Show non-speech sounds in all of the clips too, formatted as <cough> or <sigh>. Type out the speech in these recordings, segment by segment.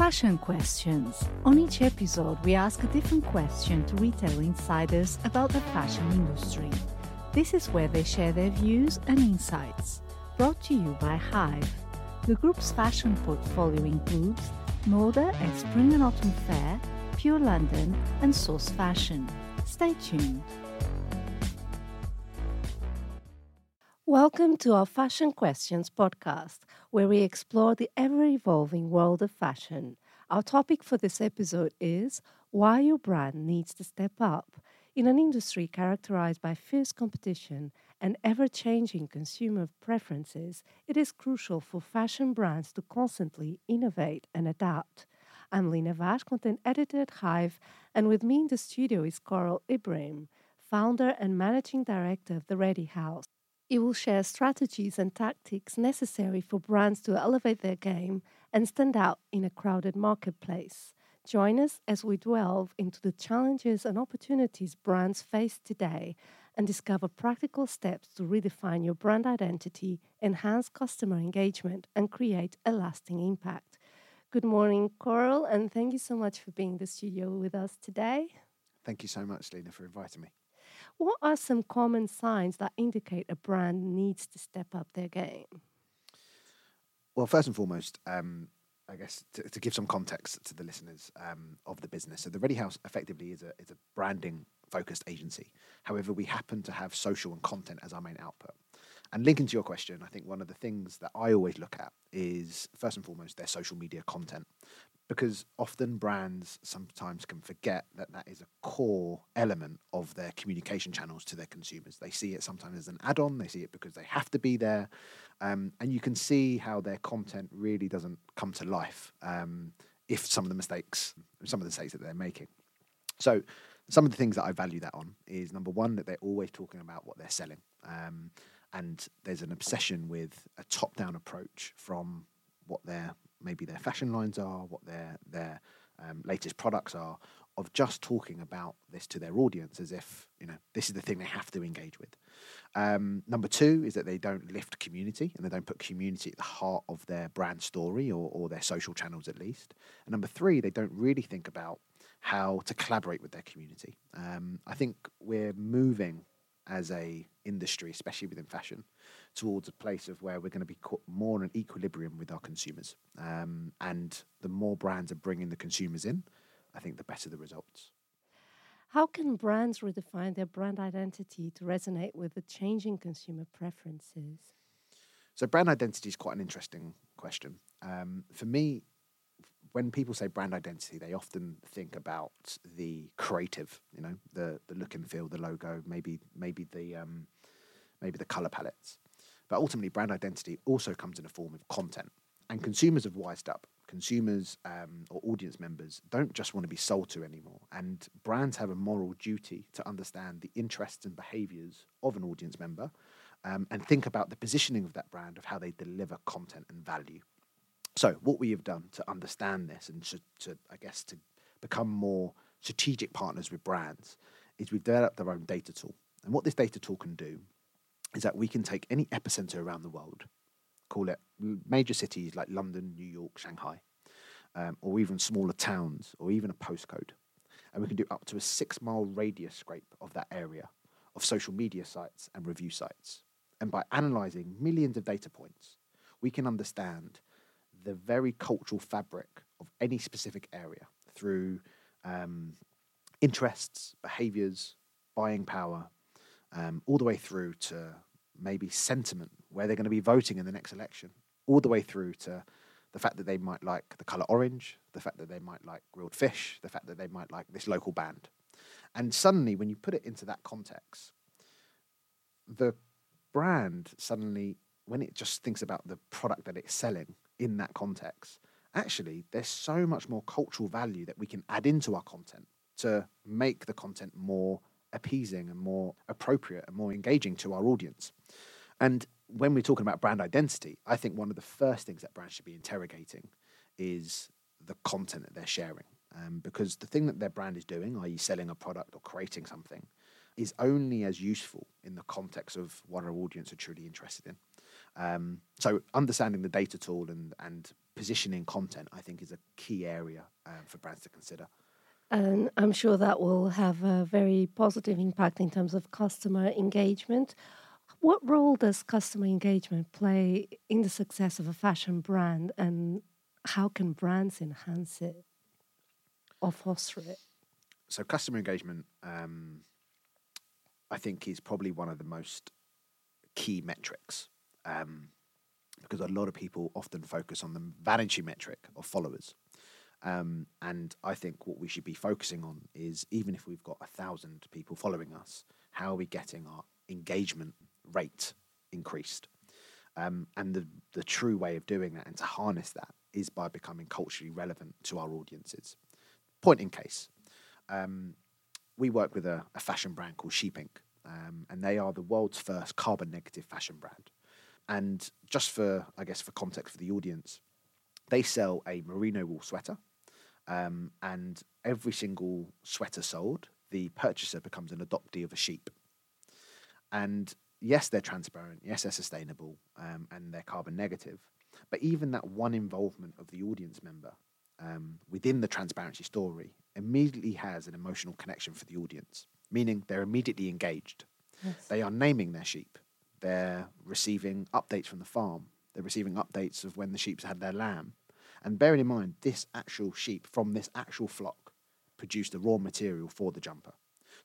Fashion Questions. On each episode, we ask a different question to retail insiders about the fashion industry. This is where they share their views and insights. Brought to you by Hive. The group's fashion portfolio includes Moda at Spring and Autumn Fair, Pure London, and Source Fashion. Stay tuned. Welcome to our Fashion Questions podcast, where we explore the ever evolving world of fashion. Our topic for this episode is why your brand needs to step up. In an industry characterized by fierce competition and ever changing consumer preferences, it is crucial for fashion brands to constantly innovate and adapt. I'm Lina Vaz, content editor at Hive, and with me in the studio is Koral Ibrahim, founder and managing director of The Ready House. It will share strategies and tactics necessary for brands to elevate their game and stand out in a crowded marketplace. Join us as we delve into the challenges and opportunities brands face today and discover practical steps to redefine your brand identity, enhance customer engagement, and create a lasting impact. Good morning, Koral, and thank you so much for being in the studio with us today. Thank you so much, Lina, for inviting me. What are some common signs that indicate a brand needs to step up their game? Well, first and foremost, um, I guess to, to, give some context to the listeners um, of the business. So, the Ready House effectively is a is a branding focused agency. However, we happen to have social and content as our main output. And linking to your question, I think one of the things that I always look at is first and foremost their social media content because often brands sometimes can forget that that is a core element of their communication channels to their consumers. They see it sometimes as an add on, they see it because they have to be there. Um, and you can see how their content really doesn't come to life um, if some of the mistakes, some of the mistakes that they're making. So, some of the things that I value that on is number one, that they're always talking about what they're selling. Um, and there's an obsession with a top down approach from what their maybe their fashion lines are, what their their um, latest products are, of just talking about this to their audience as if you know this is the thing they have to engage with. Um, number two is that they don't lift community and they don't put community at the heart of their brand story or, or their social channels at least. And number three, they don't really think about how to collaborate with their community. Um, I think we're moving as a industry, especially within fashion, towards a place of where we're going to be more in equilibrium with our consumers. Um, and the more brands are bringing the consumers in, I think the better the results. How can brands redefine their brand identity to resonate with the changing consumer preferences? So, brand identity is quite an interesting question. Um, for me, when people say brand identity, they often think about the creative, you know, the the look and feel, the logo, maybe maybe the um, maybe the color palettes. But ultimately, brand identity also comes in a form of content. And consumers have wised up. Consumers um, or audience members don't just want to be sold to anymore. And brands have a moral duty to understand the interests and behaviors of an audience member um, and think about the positioning of that brand, of how they deliver content and value. So, what we have done to understand this and to, to I guess, to become more strategic partners with brands is we've developed our own data tool. And what this data tool can do is that we can take any epicenter around the world, call it major cities like London, New York, Shanghai, um, or even smaller towns, or even a postcode, and we can do up to a six mile radius scrape of that area of social media sites and review sites. And by analysing millions of data points, we can understand the very cultural fabric of any specific area through um, interests, behaviours, buying power, um, all the way through to maybe sentiment, where they're going to be voting in the next election, all the way through to the fact that they might like the colour orange, the fact that they might like grilled fish, the fact that they might like this local band. And suddenly, when you put it into that context, the brand suddenly, when it just thinks about the product that it's selling in that context, actually, there's so much more cultural value that we can add into our content to make the content more appeasing and more appropriate and more engaging to our audience. And when we're talking about brand identity, I think one of the first things that brands should be interrogating is the content that they're sharing. Um, because the thing that their brand is doing, i.e., selling a product or creating something, is only as useful in the context of what our audience are truly interested in. Um, so understanding the data tool and and positioning content, I think, is a key area uh, for brands to consider. And I'm sure that will have a very positive impact in terms of customer engagement. What role does customer engagement play in the success of a fashion brand, and how can brands enhance it or foster it? So, customer engagement, um, I think, is probably one of the most key metrics um, because a lot of people often focus on the vanity metric of followers. Um, and I think what we should be focusing on is even if we've got a thousand people following us, how are we getting our engagement rate increased? Um, and the, the true way of doing that and to harness that is by becoming culturally relevant to our audiences. Point in case, um, we work with a, a, fashion brand called Sheep Inc., um, and they are the world's first carbon negative fashion brand. And just for, I guess, for context for the audience, they sell a merino wool sweater um, and every single sweater sold, the purchaser becomes an adoptee of a sheep. And yes, they're transparent, yes, they're sustainable, um, and they're carbon negative. But even that one involvement of the audience member um, within the transparency story immediately has an emotional connection for the audience, meaning they're immediately engaged. Yes. They are naming their sheep. They're receiving updates from the farm. They're receiving updates of when the sheep's had their lamb. And bearing in mind, this actual sheep from this actual flock produced the raw material for the jumper.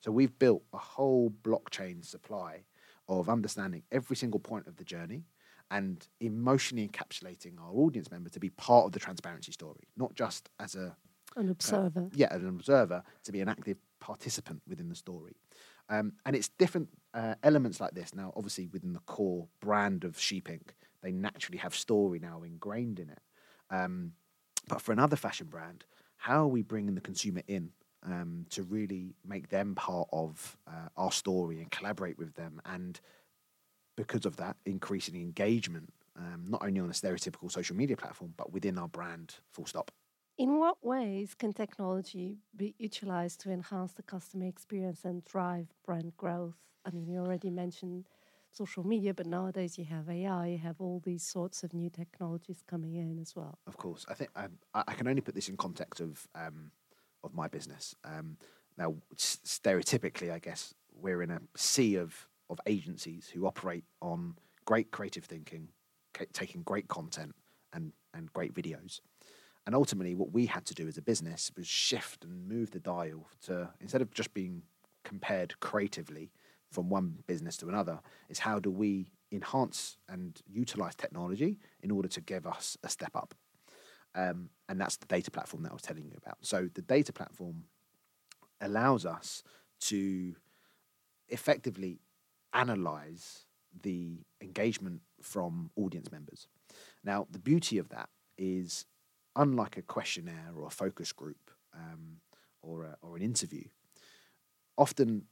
So we've built a whole blockchain supply of understanding every single point of the journey and emotionally encapsulating our audience member to be part of the transparency story, not just as a an observer. Uh, yeah, as an observer to be an active participant within the story. Um, and it's different uh, elements like this. Now, obviously, within the core brand of Sheep Inc., they naturally have story now ingrained in it. Um, but for another fashion brand, how are we bringing the consumer in um, to really make them part of uh, our story and collaborate with them? And because of that, increasing engagement, um, not only on a stereotypical social media platform, but within our brand, full stop. In what ways can technology be utilized to enhance the customer experience and drive brand growth? I mean, you already mentioned social media, but nowadays you have AI, you have all these sorts of new technologies coming in as well. Of course, I think um, I can only put this in context of um, of my business. Um, now, stereotypically, I guess we're in a sea of of agencies who operate on great creative thinking, taking great content and and great videos. And ultimately, what we had to do as a business was shift and move the dial to instead of just being compared creatively from one business to another is how do we enhance and utilize technology in order to give us a step up. Um, and that's the data platform that I was telling you about. So the data platform allows us to effectively analyze the engagement from audience members. Now, the beauty of that is, unlike a questionnaire or a focus group um, or, a, or an interview, often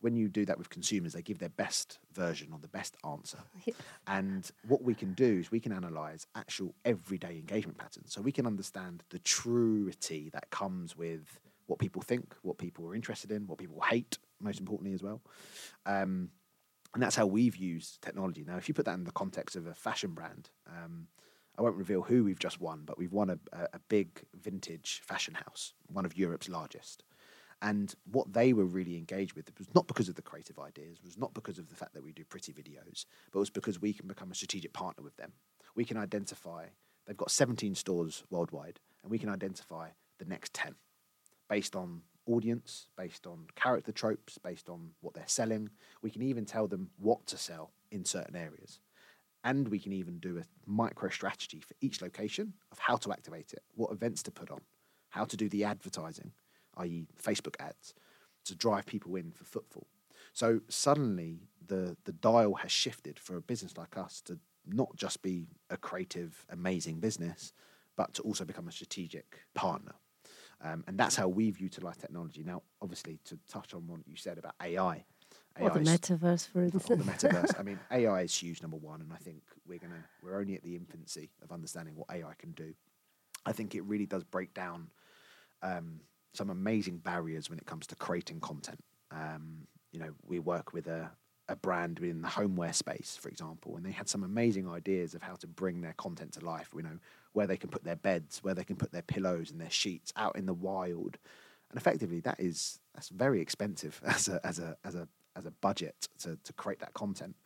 when you do that with consumers, they give their best version or the best answer. <laughs> And what we can do is we can analyze actual everyday engagement patterns. So we can understand the truity that comes with what people think, what people are interested in, what people hate, most importantly, as well. Um, and that's how we've used technology. Now, if you put that in the context of a fashion brand, um, I won't reveal who we've just won, but we've won a, a big vintage fashion house, one of Europe's largest. And what they were really engaged with was not because of the creative ideas, was not because of the fact that we do pretty videos, but it was because we can become a strategic partner with them. We can identify, they've got 17 stores worldwide, and we can identify the next 10 based on audience, based on character tropes, based on what they're selling. We can even tell them what to sell in certain areas. And we can even do a micro strategy for each location of how to activate it, what events to put on, how to do the advertising, i.e., Facebook ads, to drive people in for footfall. So suddenly the the dial has shifted for a business like us to not just be a creative, amazing business, but to also become a strategic partner. Um, and that's how we've utilized technology. Now, obviously, to touch on what you said about AI. AI or the metaverse, for instance. Or the metaverse. I mean, <laughs> AI is huge, number one, and I think we're gonna we're only at the infancy of understanding what AI can do. I think it really does break down um, some amazing barriers when it comes to creating content. Um, you know, we work with a, a brand within the homeware space, for example, and they had some amazing ideas of how to bring their content to life. You know, where they can put their beds, where they can put their pillows and their sheets out in the wild, and effectively that is that's very expensive <laughs> as a as a as a as a budget to to create that content.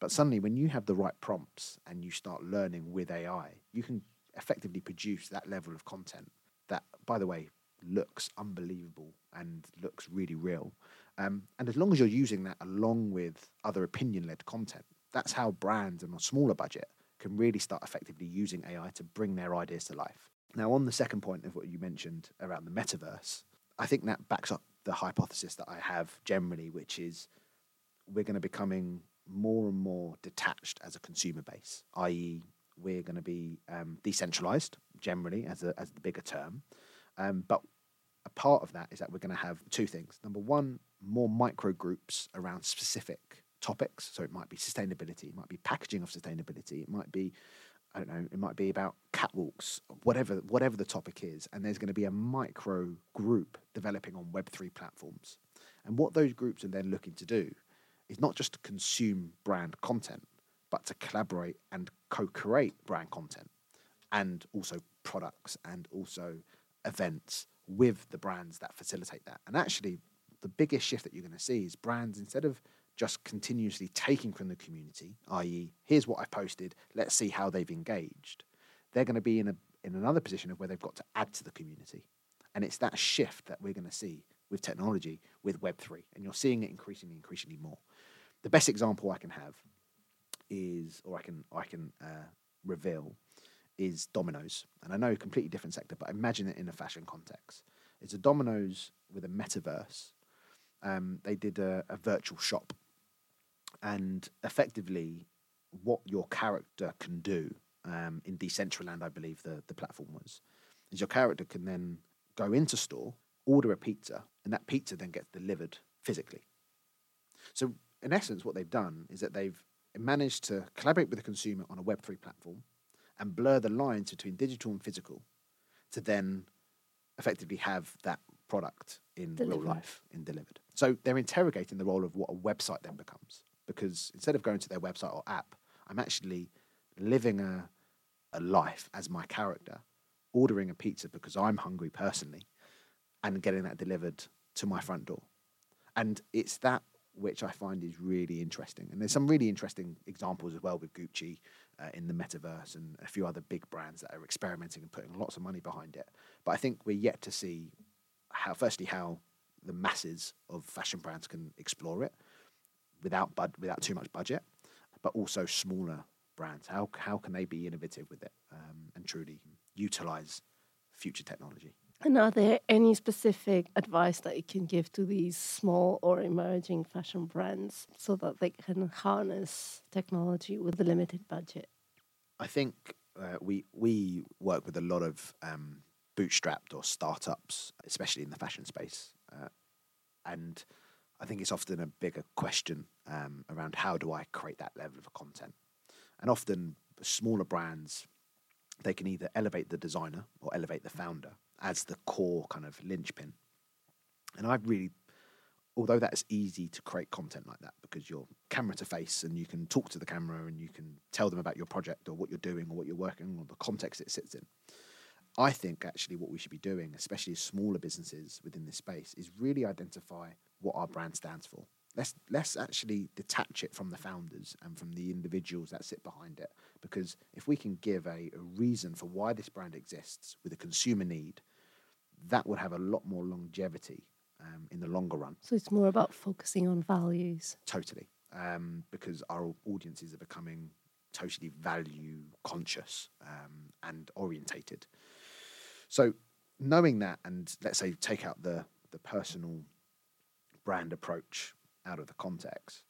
But suddenly, when you have the right prompts and you start learning with AI, you can effectively produce that level of content that, by the way, looks unbelievable and looks really real. Um, and as long as you're using that along with other opinion led content, that's how brands on a smaller budget can really start effectively using AI to bring their ideas to life. Now, on the second point of what you mentioned around the metaverse, I think that backs up the hypothesis that I have generally, which is we're going to becoming more and more detached as a consumer base, i.e., we're going to be um, decentralized generally as a as the bigger term, um, but a part of that is that we're going to have two things. Number one, more micro groups around specific topics. So it might be sustainability, it might be packaging of sustainability, it might be I don't know, it might be about catwalks, whatever whatever the topic is, and there's going to be a micro group developing on Web3 platforms. And what those groups are then looking to do is not just to consume brand content, but to collaborate and co-create brand content and also products and also events with the brands that facilitate that. And actually, the biggest shift that you're going to see is brands instead of just continuously taking from the community, i.e., here's what I posted, let's see how they've engaged. They're going to be in a in another position of where they've got to add to the community. And it's that shift that we're going to see with technology with Web3. And you're seeing it increasingly, increasingly more. The best example I can have is, or I can, I can uh, reveal, is Domino's. And I know a completely different sector, but imagine it in a fashion context. It's a Domino's with a metaverse. Um, they did a, a virtual shop. And effectively, what your character can do um, in Decentraland, I believe the, the platform was, is your character can then go into store, order a pizza, and that pizza then gets delivered physically. So, in essence, what they've done is that they've managed to collaborate with the consumer on a Web3 platform and blur the lines between digital and physical to then effectively have that product in Delivered. real life in delivered. So they're interrogating the role of what a website then becomes because instead of going to their website or app, I'm actually living a, a life as my character, ordering a pizza because I'm hungry personally, and getting that delivered to my front door. And it's that which I find is really interesting. And there's some really interesting examples as well with Gucci uh, in the metaverse and a few other big brands that are experimenting and putting lots of money behind it. But I think we're yet to see how, firstly, how the masses of fashion brands can explore it without bud- without too much budget, but also smaller brands. How how can they be innovative with it um, and truly utilize future technology? And are there any specific advice that you can give to these small or emerging fashion brands so that they can harness technology with a limited budget? I think uh, we we work with a lot of um, bootstrapped or startups, especially in the fashion space, uh, and I think it's often a bigger question um, around how do I create that level of content, and often smaller brands they can either elevate the designer or elevate the founder as the core kind of linchpin, and I've really although that's easy to create content like that because you're camera to face and you can talk to the camera and you can tell them about your project or what you're doing or what you're working or the context it sits in. I think actually what we should be doing, especially smaller businesses within this space, is really identify what our brand stands for. Let's let's actually detach it from the founders and from the individuals that sit behind it. Because if we can give a, a reason for why this brand exists with a consumer need, that would have a lot more longevity um, in the longer run. So it's more about focusing on values. Totally, um, because our audiences are becoming totally value conscious um, and orientated. So, knowing that, and let's say take out the the personal brand approach out of the context,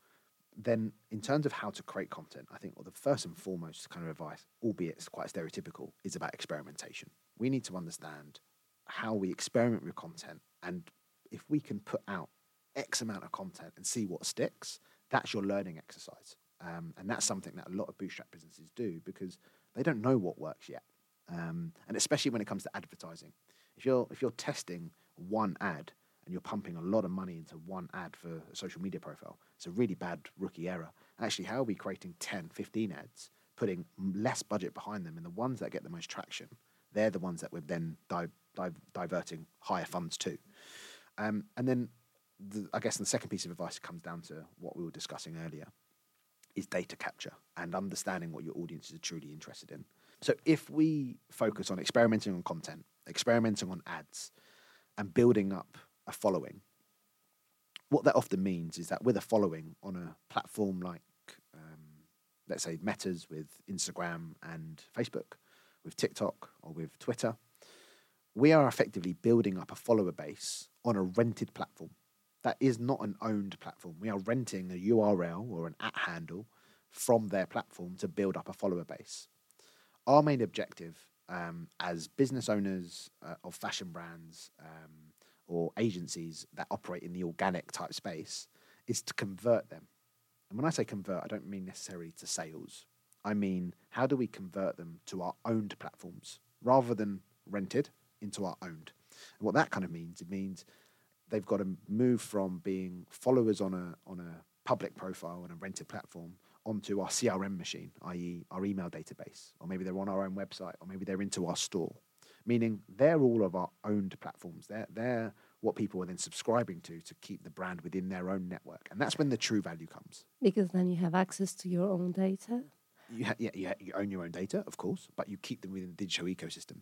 then in terms of how to create content, I think well, the first and foremost kind of advice, albeit it's quite stereotypical, is about experimentation. We need to understand how we experiment with content and if we can put out X amount of content and see what sticks, that's your learning exercise. Um, and that's something that a lot of bootstrap businesses do because they don't know what works yet. Um, and especially when it comes to advertising. If you're, if you're testing one ad and you're pumping a lot of money into one ad for a social media profile, it's a really bad rookie error. Actually, how are we creating 10, 15 ads, putting less budget behind them, and the ones that get the most traction, they're the ones that we're then di- di- diverting higher funds to. Um, and then the, I guess the second piece of advice comes down to what we were discussing earlier is data capture and understanding what your audience is truly interested in. So if we focus on experimenting on content, experimenting on ads, and building up a following, what that often means is that with a following on a platform like, um, let's say, Metas with Instagram and Facebook, with TikTok or with Twitter, we are effectively building up a follower base on a rented platform. That is not an owned platform. We are renting a URL or an at handle from their platform to build up a follower base. Our main objective um, as business owners uh, of fashion brands um, or agencies that operate in the organic type space is to convert them. And when I say convert, I don't mean necessarily to sales. I mean, how do we convert them to our owned platforms rather than rented into our owned? And what that kind of means, it means they've got to move from being followers on a on a public profile on a rented platform onto our CRM machine, i.e., our email database, or maybe they're on our own website, or maybe they're into our store. Meaning they're all of our owned platforms. They're they're what people are then subscribing to to keep the brand within their own network, and that's when the true value comes. Because then you have access to your own data. You ha- yeah, you, ha- you own your own data, of course, but you keep them within the digital ecosystem.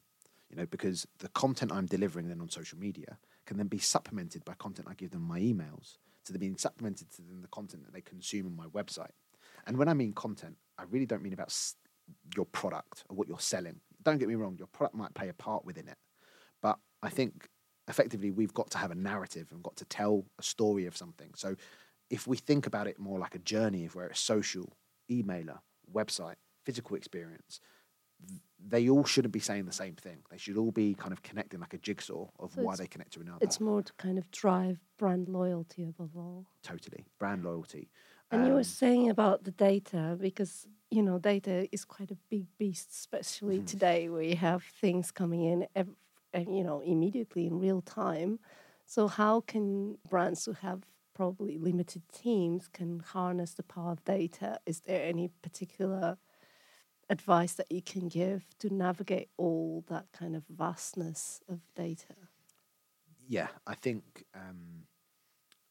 You know, because the content I'm delivering then on social media can then be supplemented by content I give them my emails. So they're being supplemented to then the content that they consume on my website. And when I mean content, I really don't mean about s- your product or what you're selling. Don't get me wrong, your product might play a part within it. But I think effectively we've got to have a narrative and got to tell a story of something. So if we think about it more like a journey of where it's social, emailer, website, physical experience, they all shouldn't be saying the same thing. They should all be kind of connecting like a jigsaw of So why they connect to another. It's more to kind of drive brand loyalty above all. totally brand loyalty. And you were Um, saying about the data because you know data is quite a big beast, especially Mhm. today where you have things coming in, ev- uh, you know, immediately in real time. So how can brands who have probably limited teams can harness the power of data? Is there any particular advice that you can give to navigate all that kind of vastness of data? yeah, I think um,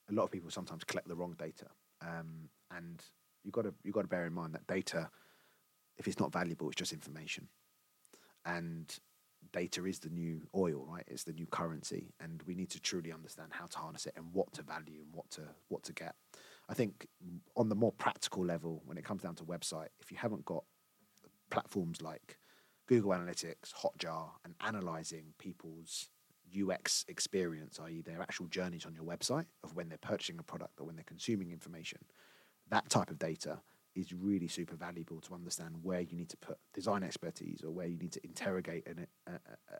a lot of people sometimes collect the wrong data, um, and you got to you got to bear in mind that data, if it's not valuable, it's just information, and data is the new oil, right? It's the new currency, and we need to truly understand how to harness it and what to value and what to what to get. I think on the more practical level, when it comes down to website, if you haven't got platforms like Google Analytics, Hotjar, and analyzing people's UX experience, i.e., their actual journeys on your website of when they're purchasing a product or when they're consuming information, that type of data is really super valuable to understand where you need to put design expertise or where you need to interrogate an, a,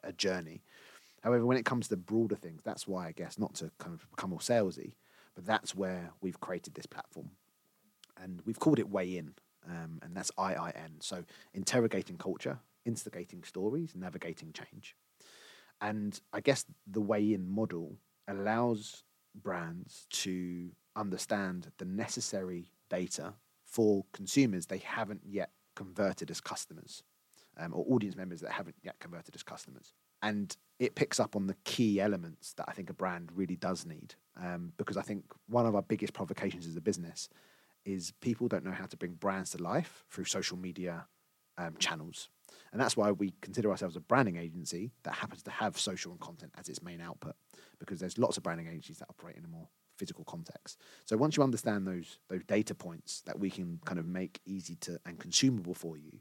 a, journey. However, when it comes to broader things, that's why I guess not to kind of become all salesy, but that's where we've created this platform, and we've called it Way In, um, and that's IIN. So interrogating culture, instigating stories, navigating change. And I guess the way in model allows brands to understand the necessary data for consumers they haven't yet converted as customers um, or audience members that haven't yet converted as customers. And it picks up on the key elements that I think a brand really does need. Um, because I think one of our biggest provocations as a business is people don't know how to bring brands to life through social media um, channels. And that's why we consider ourselves a branding agency that happens to have social and content as its main output, because there's lots of branding agencies that operate in a more physical context. So once you understand those those data points that we can kind of make easy to and consumable for you,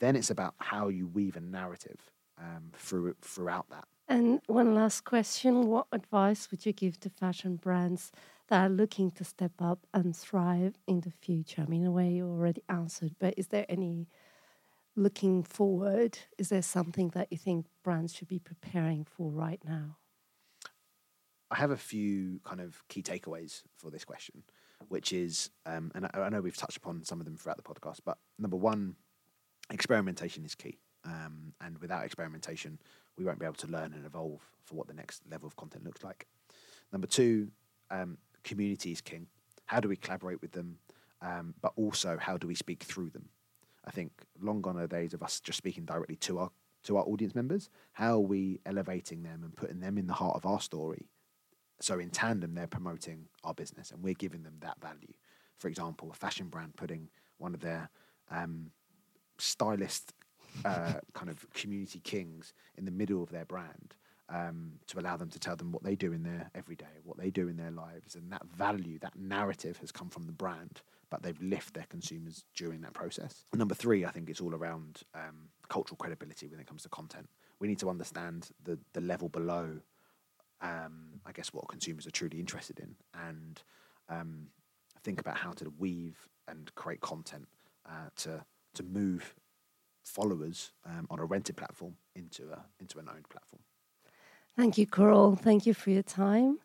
then it's about how you weave a narrative um, through throughout that. And one last question What advice would you give to fashion brands that are looking to step up and thrive in the future? I mean, in a way, you already answered, but is there any looking forward? Is there something that you think brands should be preparing for right now? I have a few kind of key takeaways for this question, which is, um, and I, I know we've touched upon some of them throughout the podcast, but number one, experimentation is key. Um, and without experimentation, we won't be able to learn and evolve for what the next level of content looks like. Number two, um, community is king. How do we collaborate with them? Um, but also, how do we speak through them? I think long gone are days of us just speaking directly to our to our audience members. How are we elevating them and putting them in the heart of our story? So in tandem, they're promoting our business, and we're giving them that value. For example, a fashion brand putting one of their um, stylist uh, <laughs> kind of community kings in the middle of their brand um, to allow them to tell them what they do in their everyday, what they do in their lives, and that value, that narrative has come from the brand, but they've lifted their consumers during that process. Number three, I think it's all around um, cultural credibility when it comes to content. We need to understand the the level below, um, I guess, what consumers are truly interested in, and um, think about how to weave and create content uh, to to move followers um, on a rented platform into a into an owned platform. Thank you, Koral. Thank you for your time.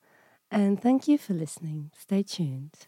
And thank you for listening. Stay tuned.